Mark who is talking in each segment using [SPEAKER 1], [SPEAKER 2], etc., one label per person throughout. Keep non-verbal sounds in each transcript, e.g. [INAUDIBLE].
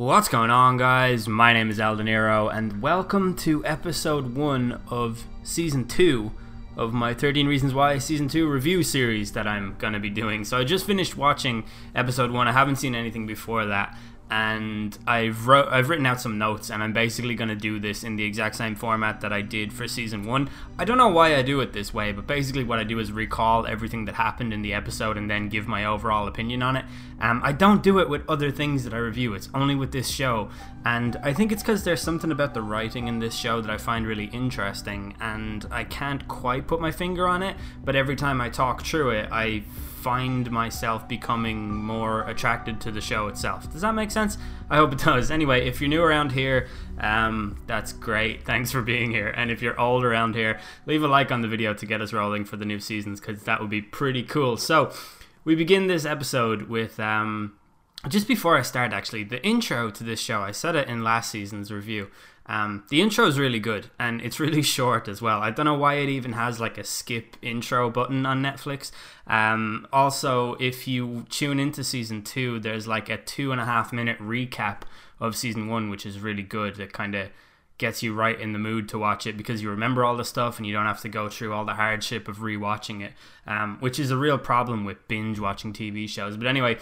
[SPEAKER 1] What's going on, guys? My name is Eldeniro, and welcome to episode one of season two of my 13 Reasons Why season two review series that I'm gonna be doing. So I just finished watching episode one. I haven't seen anything before that, and I've wrote, I've written out some notes, and I'm basically going to do this in the exact same format that I did for season one. I don't know why I do it this way, but basically what I do is recall everything that happened in the episode and then give my overall opinion on it. Um, I don't do it with other things that I review; it's only with this show, and I think it's because there's something about the writing in this show that I find really interesting, and I can't quite put my finger on it. But every time I talk through it, I find myself becoming more attracted to the show itself. Does that make sense? I hope it does. Anyway, if you're new around here, um, that's great. [LAUGHS] Thanks for being here. And if you're old around here, leave a like on the video to get us rolling for the new seasons because that would be pretty cool. So, we begin this episode with. Um, just before I start, actually, the intro to this show, I said it in last season's review. Um, the intro is really good and it's [LAUGHS] really short as well. I don't know why it even has like a skip intro button on Netflix. Um, also, if you tune into season two, there's like a two and a half minute recap of season one, which is really good. It kind of gets you right in the mood to watch it because you remember all the stuff and you don't have to go through all the hardship of rewatching it, um, which is a real problem with binge watching TV shows. But anyway,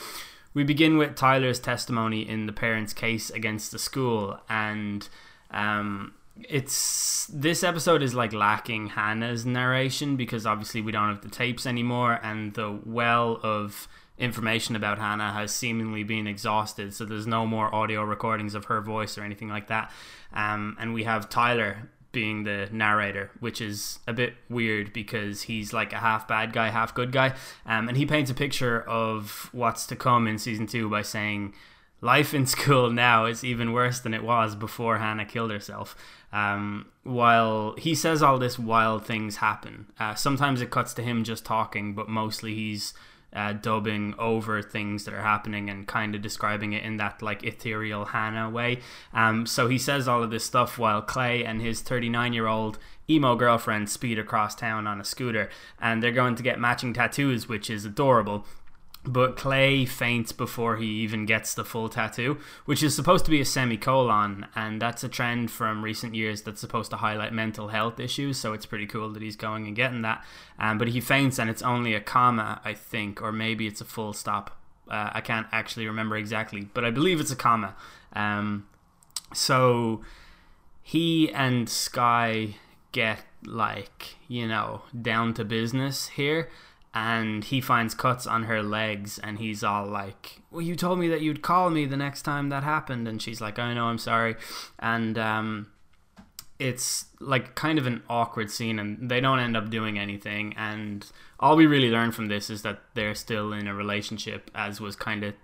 [SPEAKER 1] we begin with Tyler's testimony in the parents' case against the school and um, it's this episode is like lacking Hannah's narration because obviously we don't have the tapes anymore, and the well of information about Hannah has seemingly been exhausted. So there's no more audio recordings of her voice or anything like that. Um, and we have Tyler being the narrator, which is a bit weird because he's like a half bad guy, half good guy. Um, and he paints a picture of what's to come in season two by saying life in school now is even worse than it was before Hannah killed herself. Um, while he says all this wild things happen, uh, sometimes it cuts to him just talking, but mostly he's uh, dubbing over things that are happening and kind of describing it in that like ethereal Hannah way. Um, so he says all of this stuff while Clay and his 39 year old emo girlfriend speed across town on a scooter and they're going to get matching tattoos, which is adorable but Clay faints before he even gets the full tattoo, which is supposed to be a semicolon, and that's a trend from recent years that's supposed to highlight mental health issues. So it's pretty cool that he's going and getting that. Um, but he faints, and it's only a comma, I think, or maybe it's a full stop. Uh, I can't actually remember exactly, but I believe it's a comma. Um, so he and Skye get like you know down to business here and he finds cuts on her legs and he's all like well you told me that you'd call me the next time that happened and she's like i know i'm sorry and um, it's like kind of an awkward scene and they don't end up doing anything and all we really learn from this is that they're still in a relationship as was kind of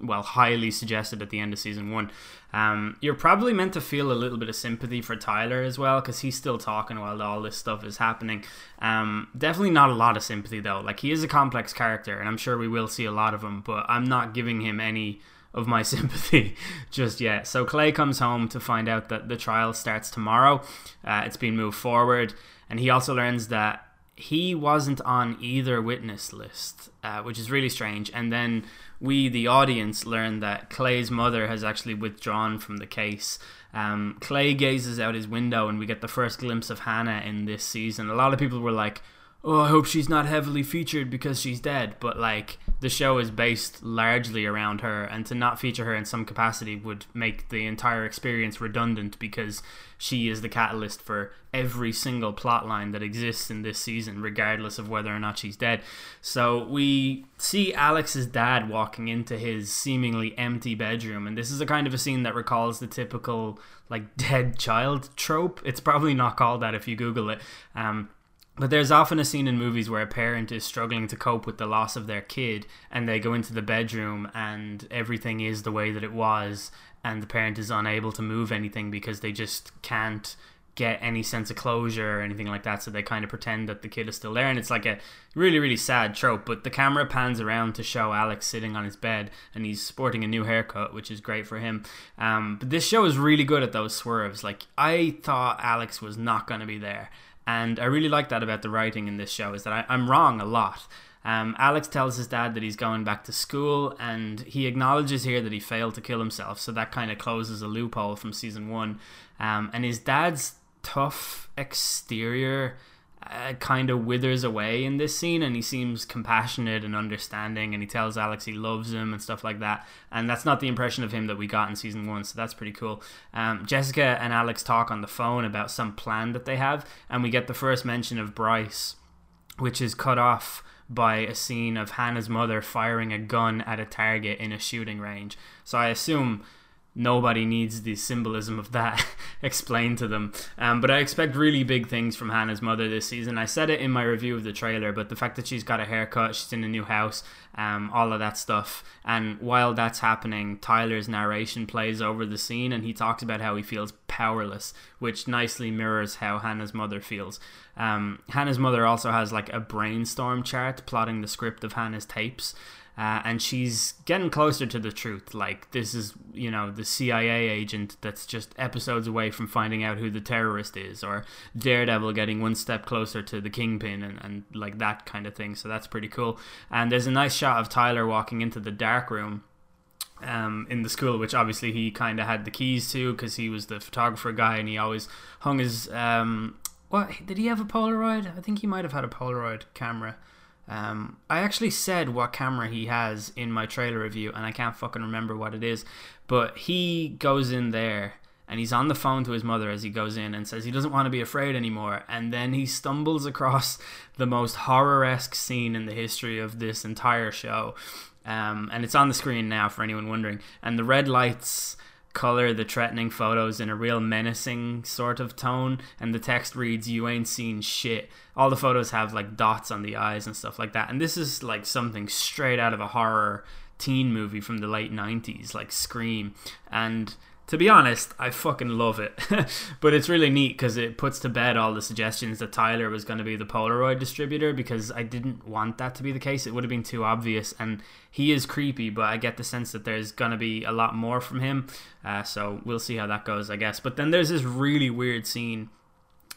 [SPEAKER 1] well, highly suggested at the end of season one. Um, you're probably meant to feel a little bit of sympathy for Tyler as well because he's still talking while all this stuff is happening. Um, definitely not a lot of sympathy though. Like he is a complex character, and I'm sure we will see a lot of him, but I'm not giving him any of my [LAUGHS] sympathy just yet. So Clay comes home to find out that the trial starts tomorrow. Uh, it's been moved forward, and he also learns that he wasn't on either witness list, uh, which is really strange. And then we, the audience, learn that Clay's mother has actually withdrawn from the case. Um, Clay gazes out his window, and we get the first glimpse of Hannah in this season. A lot of people were like, oh, I hope she's not heavily featured because she's dead. But like the show is based largely around her, and to not feature her in some capacity would make the entire experience redundant because she is the catalyst for every single plot line that exists in this season, regardless of whether or not she's dead. So we see Alex's dad walking into his seemingly empty bedroom, and this is a kind of a scene that recalls the typical like dead child trope. It's probably not called that if you Google it. Um, but there's often a scene in movies where a parent is struggling to cope with the loss of their kid and they go into the bedroom and everything is the way that it was and the parent is unable to move anything because they just can't get any sense of closure or anything like that so they kind of pretend that the kid is still there and it's like a really really sad trope but the camera pans around to show alex sitting on his bed and he's sporting a new haircut which is great for him. Um, but this show is really good at those swerves. Like i thought alex was not going to be there And I really like that about the writing in this show is that I, I'm wrong a lot. Um, Alex tells his dad that he's going back to school, and he acknowledges here that he failed to kill himself. So that kind of closes a loophole from season one. Um, and his dad's tough exterior uh, kind of withers away in this scene and he seems compassionate and understanding and he tells Alex he loves him and stuff like that. And that's not the impression of him that we got in season one so that's pretty cool. Um, Jessica and Alex talk on the phone about some plan that they have and we get the first mention of Bryce which is cut off by a scene of Hannah's mother firing a gun at a target in a shooting range. So I assume nobody needs the symbolism of that [LAUGHS] explained to them. Um, but I expect really big things from Hannah's mother this season. I said it in my review of the trailer, but the fact that she's got a haircut, she's in a new house, um, all of that stuff. And while that's happening, Tyler's narration plays over the scene and he talks about how he feels powerless, which nicely mirrors how Hannah's mother feels. Um, Hannah's mother also has like a brainstorm chart plotting the script of Hannah's tapes. Uh, and she's getting closer to the truth. Like this is, you know, the CIA agent that's just episodes away from finding out who the terrorist is, or Daredevil getting one step closer to the Kingpin, and, and like that kind of thing. So that's pretty cool. And there's a nice shot of Tyler walking into the dark room. Um, in the school, which obviously he kind of had the keys to because he was the photographer guy and he always hung his. Um, what did he have a Polaroid? I think he might have had a Polaroid camera. Um, I actually said what camera he has in my trailer review, and I can't fucking remember what it is. But he goes in there and he's on the phone to his mother as he goes in and says he doesn't want to be afraid anymore. And then he stumbles across the most horror esque scene in the history of this entire show. Um, and it's on the screen now for anyone wondering. And the red lights color the threatening photos in a real menacing sort of tone and the text reads you ain't seen shit. All the photos have like dots on the eyes and stuff like that and this is like something straight out of a horror teen movie from the late 90s like scream and to be honest, I fucking love it. [LAUGHS] but it's really neat because it puts to bed all the suggestions that Tyler was going to be the Polaroid distributor because I didn't want that to be the case. It would have been too obvious. And he is creepy, but I get the sense that there's going to be a lot more from him. Uh, so we'll see how that goes, I guess. But then there's this really weird scene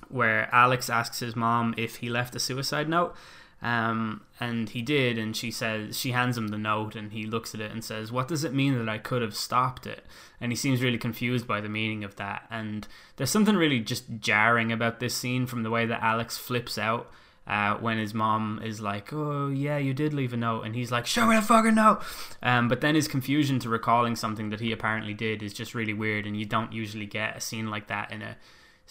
[SPEAKER 1] where Alex asks his mom if he left a suicide note. Um, and he did, and she says she hands him the note, and he looks at it and says, "What does it mean that I could have stopped it?" And he seems really confused by the meaning of that. And there's something really just jarring about this scene from the way that Alex flips out uh, when his mom is like, "Oh yeah, you did leave a note," and he's like, "Show me the fucking note." Um, but then his confusion to recalling something that he apparently did is just really weird, and you don't usually get a scene like that in a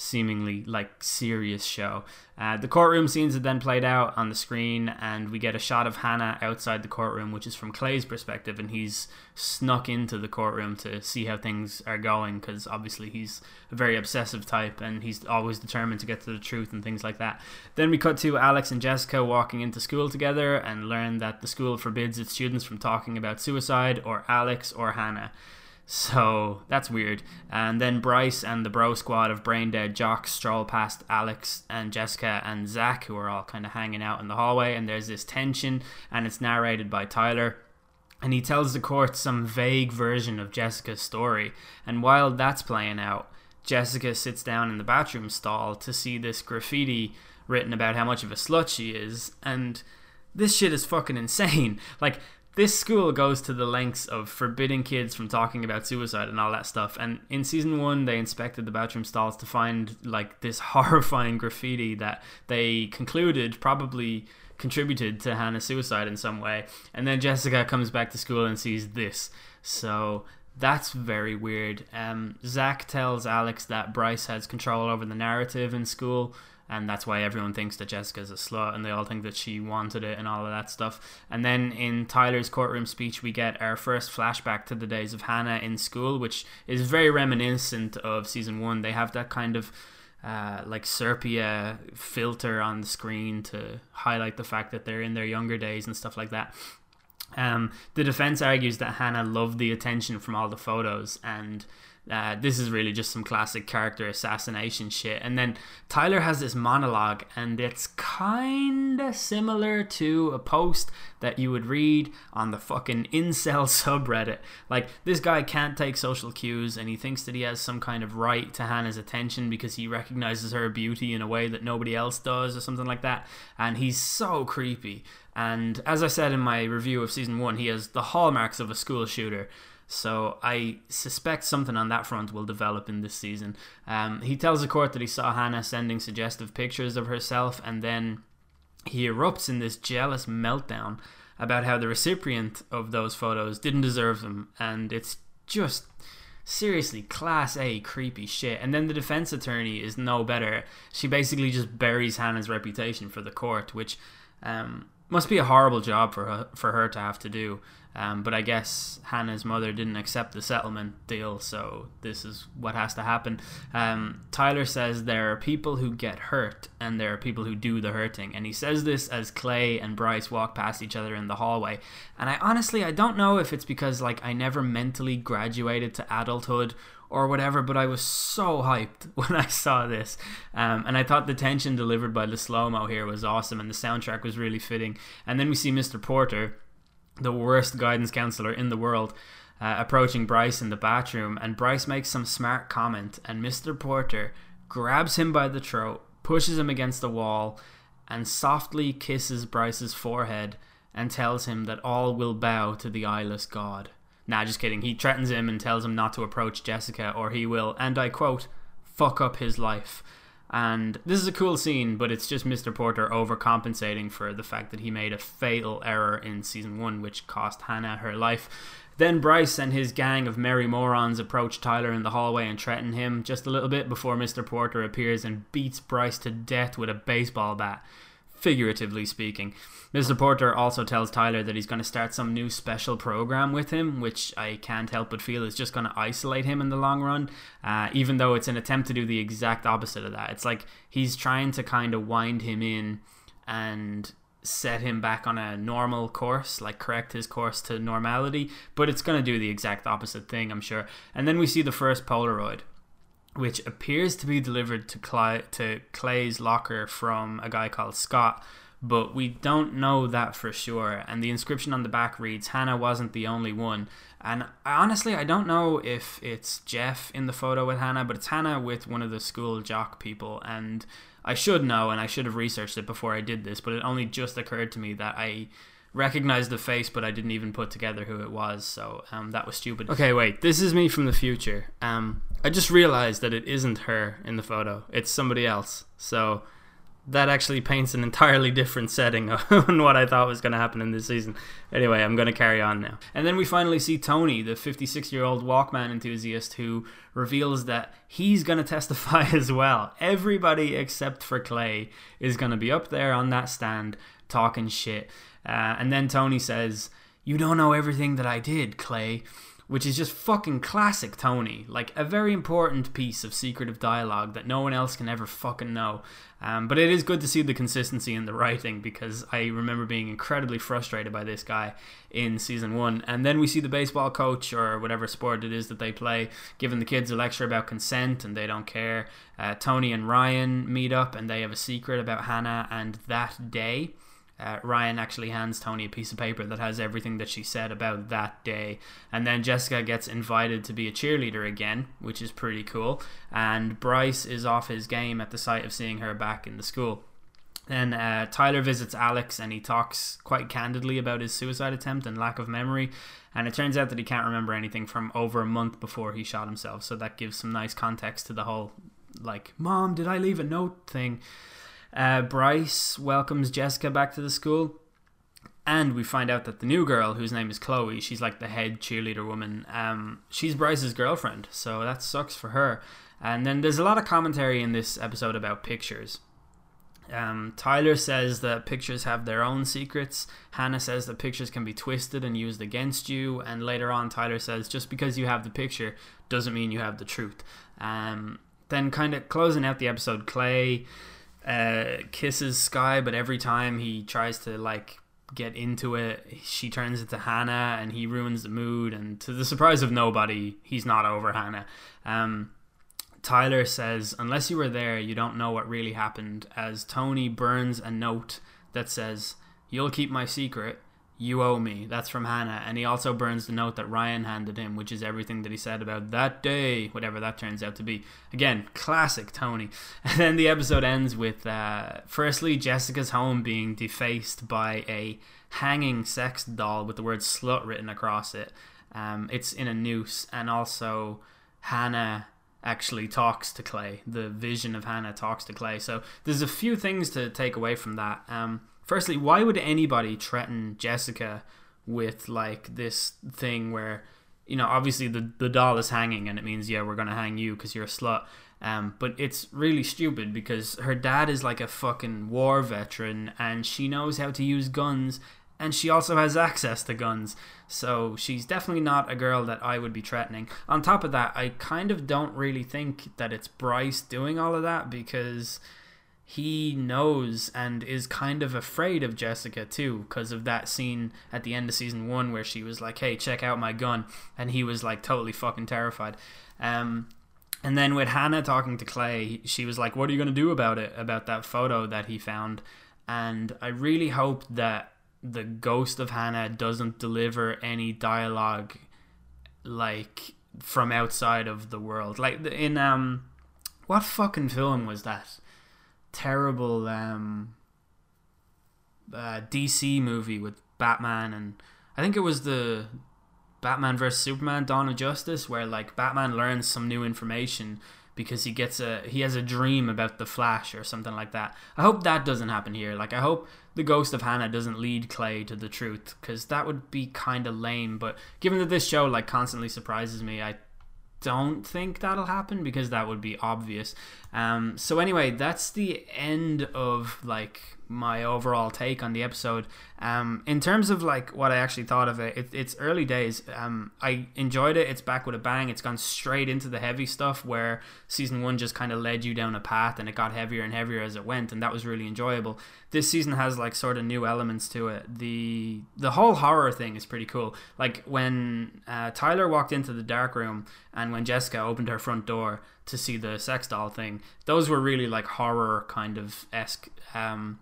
[SPEAKER 1] seemingly like serious show. Uh, the courtroom scenes are then played out on the screen, and we get a shot of Hannah outside the courtroom, which is from Clay's perspective, and he's snuck into the courtroom to see how things are going because obviously he's a very obsessive type and he's always determined to get to the truth and things like that. Then we cut to Alex and Jessica walking into school together and learn that the school forbids its students from talking about suicide or Alex or Hannah. So that's weird. And then Bryce and the bro squad of brain dead jocks stroll past Alex and Jessica and Zach, who are all kind of hanging out in the hallway. And there's this tension, and it's narrated by Tyler. And he tells the court some vague version of Jessica's story. And while that's playing out, Jessica sits down in the bathroom stall to see this graffiti written about how much of a slut she is. And this shit is fucking insane. [LAUGHS] Like, this school goes to the lengths of forbidding kids from talking about suicide and all that stuff. And in season one, they inspected the bathroom stalls to find like this [LAUGHS] horrifying graffiti that they concluded probably contributed to Hannah's suicide in some way. And then Jessica comes back to school and sees this. So that's very weird. Um, Zach tells Alex that Bryce has control over the narrative in school, and that's why everyone thinks that Jessica's a slut and they all think that she wanted it and all of that stuff. And then in Tyler's courtroom speech, we get our first flashback to the days of Hannah in school, which is very reminiscent of season one. They have that kind of uh, like sepia filter on the screen to highlight the fact that they're in their younger days and stuff like that. Um, the defense argues that Hannah loved the attention from all the photos and uh, this is really just some classic character assassination shit. And then Tyler has this monologue, and it's kind of similar to a post that you would read on the fucking incel [LAUGHS] subreddit. Like, this guy can't take social cues, and he thinks that he has some kind of right to Hannah's attention because he recognizes her beauty in a way that nobody else does, or something like that. And he's so creepy. And as I said in my review of season one, he has the hallmarks of a school shooter. So I suspect something on that front will develop in this season. Um, he tells the court that he saw Hannah sending suggestive pictures of herself, and then he erupts in this jealous meltdown about how the recipient of those photos didn't deserve them, and it's just seriously class A creepy shit. And then the defense attorney is no better. She basically just buries Hannah's reputation for the court, which um, must be a horrible job for her, for her to have to do. Um, but I guess Hannah's mother didn't accept the settlement deal, so this is what has to happen. Um, Tyler says there are people who get hurt and there are people who do the hurting, and he says this as Clay and Bryce walk past each other in the hallway. And I honestly I don't know if it's because like I never mentally graduated to adulthood or whatever, but I was so hyped [LAUGHS] when I saw this. Um, and I thought the tension delivered by the slow mo here was awesome, and the soundtrack was really fitting. And then we see Mr. Porter the worst guidance counselor in the world, uh, approaching Bryce in the bathroom, and Bryce makes some smart comment, and Mr. Porter grabs him by the throat, pushes him against the wall, and softly kisses Bryce's forehead and tells him that all will bow to the eyeless god. Nah, just kidding. He threatens him and tells him not to approach Jessica, or he will, and I quote, fuck up his life. And this is a cool scene, but it's just Mr. Porter overcompensating for the fact that he made a fatal error in season one, which cost Hannah her life. Then Bryce and his gang of merry morons approach Tyler in the hallway and threaten him just a little bit before Mr. Porter appears and beats Bryce to death with a baseball bat figuratively speaking. Mr. Porter also tells Tyler that he's going to start some new special program with him, which I can't help but feel is just going to isolate him in the long run, uh, even though it's an attempt to do the exact opposite of that. It's like he's trying to kind of wind him in and set him back on a normal course, like correct his course to normality, but it's going to do the exact opposite thing, I'm sure. And then we see the first Polaroid which appears to be delivered to, Clay, to Clay's locker from a guy called Scott, but we don't know that for sure. And the inscription on the back reads, Hannah wasn't the only one. And honestly, I don't know if it's Jeff in the photo with Hannah, but it's Hannah with one of the school jock people. And I should know, and I should have researched it before I did this, but it only just occurred to me that I recognized the face, but I didn't even put together who it was. So um, that was stupid. Okay, wait. This is me from the future. Um, I just realized that it isn't her in the photo. It's somebody else. So that actually paints an entirely different setting [LAUGHS] on what I thought was going to happen in this season. Anyway, I'm going to carry on now. And then we finally see Tony, the 56 year old Walkman enthusiast, who reveals that he's going [LAUGHS] to testify as well. Everybody except for Clay is going to be up there on that stand talking shit. Uh, and then Tony says, You don't know everything that I did, Clay. Which is just fucking classic Tony. Like a very important piece of secretive dialogue that no one else can ever fucking know. Um, but it is good to see the consistency in the writing because I remember being incredibly frustrated by this guy in season one. And then we see the baseball coach or whatever sport it is that they play giving the kids a lecture about consent and they don't care. Uh, Tony and Ryan meet up and they have a secret about Hannah and that day uh, Ryan actually hands Tony a piece of paper that has everything that she said about that day. And then Jessica gets invited to be a cheerleader again, which is pretty cool. And Bryce is off his game at the sight of seeing her back in the school. Then uh, Tyler visits Alex and he talks quite candidly about his suicide attempt and lack of memory. And it turns out that he can't remember anything from over a month before he shot himself. So that gives some nice context to the whole, like, Mom, did I leave a note thing? Uh, Bryce welcomes Jessica back to the school. And we find out that the new girl, whose name is Chloe, she's like the head cheerleader woman. Um, she's Bryce's girlfriend, so that sucks for her. And then there's a lot of commentary in this episode about pictures. Um, Tyler says that pictures have their own secrets. Hannah says that pictures can be twisted and used against you. And later on, Tyler says just because you have the picture doesn't mean you have the truth. Um, then, kind of closing out the episode, Clay uh, kisses Skye, but every time he tries to like get into it. She turns into Hannah, and he ruins the mood. And to the surprise of nobody, he's not over Hannah. Um, Tyler says, "Unless you were there, you don't know what really happened." As Tony burns a note that says, "You'll keep my secret." You owe me. That's from Hannah. And he also burns the note that Ryan handed him, which is everything that he said about that day, whatever that turns out to be. Again, classic Tony. [LAUGHS] And then the episode ends with uh, firstly, Jessica's home being defaced by a hanging sex doll with the word slut written across it. Um, it's in a noose. And also, Hannah actually talks to Clay. The vision of Hannah talks to Clay. So there's a few things to take away from that. Um, firstly, why would anybody threaten Jessica with like this thing where, you know, obviously the the doll is hanging and it means yeah we're gonna hang you because you're a slut. Um, but it's really stupid because her dad is like a fucking war veteran and she knows how to use guns and she also has access to guns. So she's definitely not a girl that I would be threatening. On top of that, I kind of don't really think that it's Bryce doing all of that because he knows and is kind of afraid of Jessica too because of that scene at the end of season one where she was like, "Hey, check out my gun," and he was like totally fucking terrified. Um, and then with Hannah talking to Clay, she was like, "What are you gonna do about it? About that photo that he found?" And I really hope that the ghost of Hannah doesn't deliver any dialogue like from outside of the world. Like in um, what fucking film was that? Terrible um, uh, DC movie with Batman and I think it was the Batman vs Superman: Dawn of Justice, where like Batman learns some new information because he gets a he has a dream about the Flash or something like that. I hope that doesn't happen here. Like I hope the ghost of Hannah doesn't lead Clay to the truth because that would be kind of lame. But given that this show like constantly surprises me, I don't think that'll happen because that would be obvious. Um, so anyway, that's the end of like my overall take on the episode. Um, in terms of like what I actually thought of it, it it's early days. Um, I enjoyed it. It's back with a bang. It's gone straight into the heavy stuff where season one just kind of led you down a path and it got heavier and heavier as it went, and that was really enjoyable. This season has like sort of new elements to it. The the whole horror thing is pretty cool. Like when uh, Tyler walked into the dark room and when Jessica opened her front door to see the sex doll thing, those were really like horror kind of esque. Um,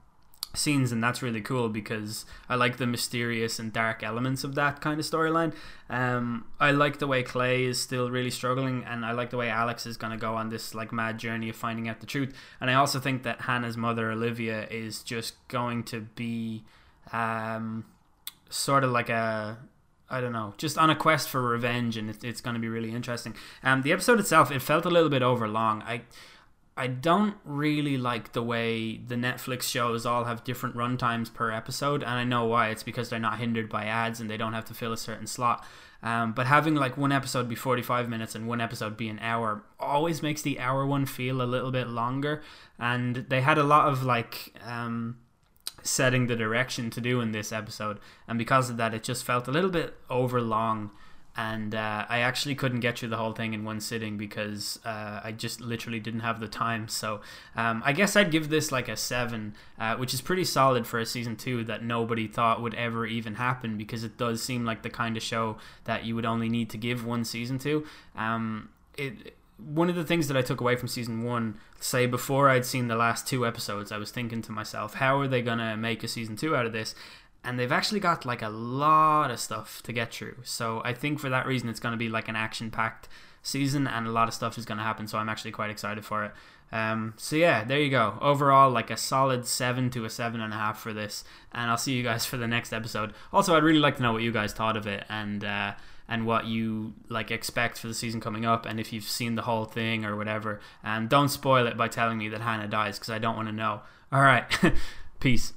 [SPEAKER 1] scenes and that's really cool because I like the mysterious and dark elements of that kind of storyline. Um, I like the way Clay is still really struggling and I like the way Alex is going to go on this like mad journey of finding out the truth. And I also think that Hannah's mother Olivia is just going to be um, sort of like a I don't know, just on a quest for revenge, and it, it's going to be really interesting. Um, the episode itself, it felt a little bit over long. I I don't really like the way the Netflix shows all have different runtimes per episode, and I know why. It's because they're not hindered by ads and they don't have to fill a certain slot. Um, but having like one episode be 45 minutes and one episode be an hour always makes the hour one feel a little bit longer. And they had a lot of like um, setting the direction to do in this episode, and because of that, it just felt a little bit over long and uh, I actually couldn't get through the whole thing in one sitting because uh, I just literally didn't have the time. So um, I guess I'd give this like a seven, uh, which is pretty solid for a season two that nobody thought would ever even happen because it does seem like the kind of show that you would only need to give one season to. Um, it one of the things that I took away from season one, say before I'd seen the last two episodes, I was thinking to myself, how are they gonna make a season two out of this? And they've actually got like a lot of stuff to get through. So I think for that reason, it's going to be like an action packed season, and a lot of stuff is going to happen. So I'm actually quite excited for it. Um, so yeah, there you go. Overall, like a solid seven to a seven and a half for this, and I'll see you guys [LAUGHS] for the next episode. Also, I'd really like to know what you guys thought of it, and uh, and what you like expect for the season coming up, and if you've seen the whole thing or whatever. And don't spoil it by telling me that Hannah dies, because I don't want to know. All right, [LAUGHS] peace.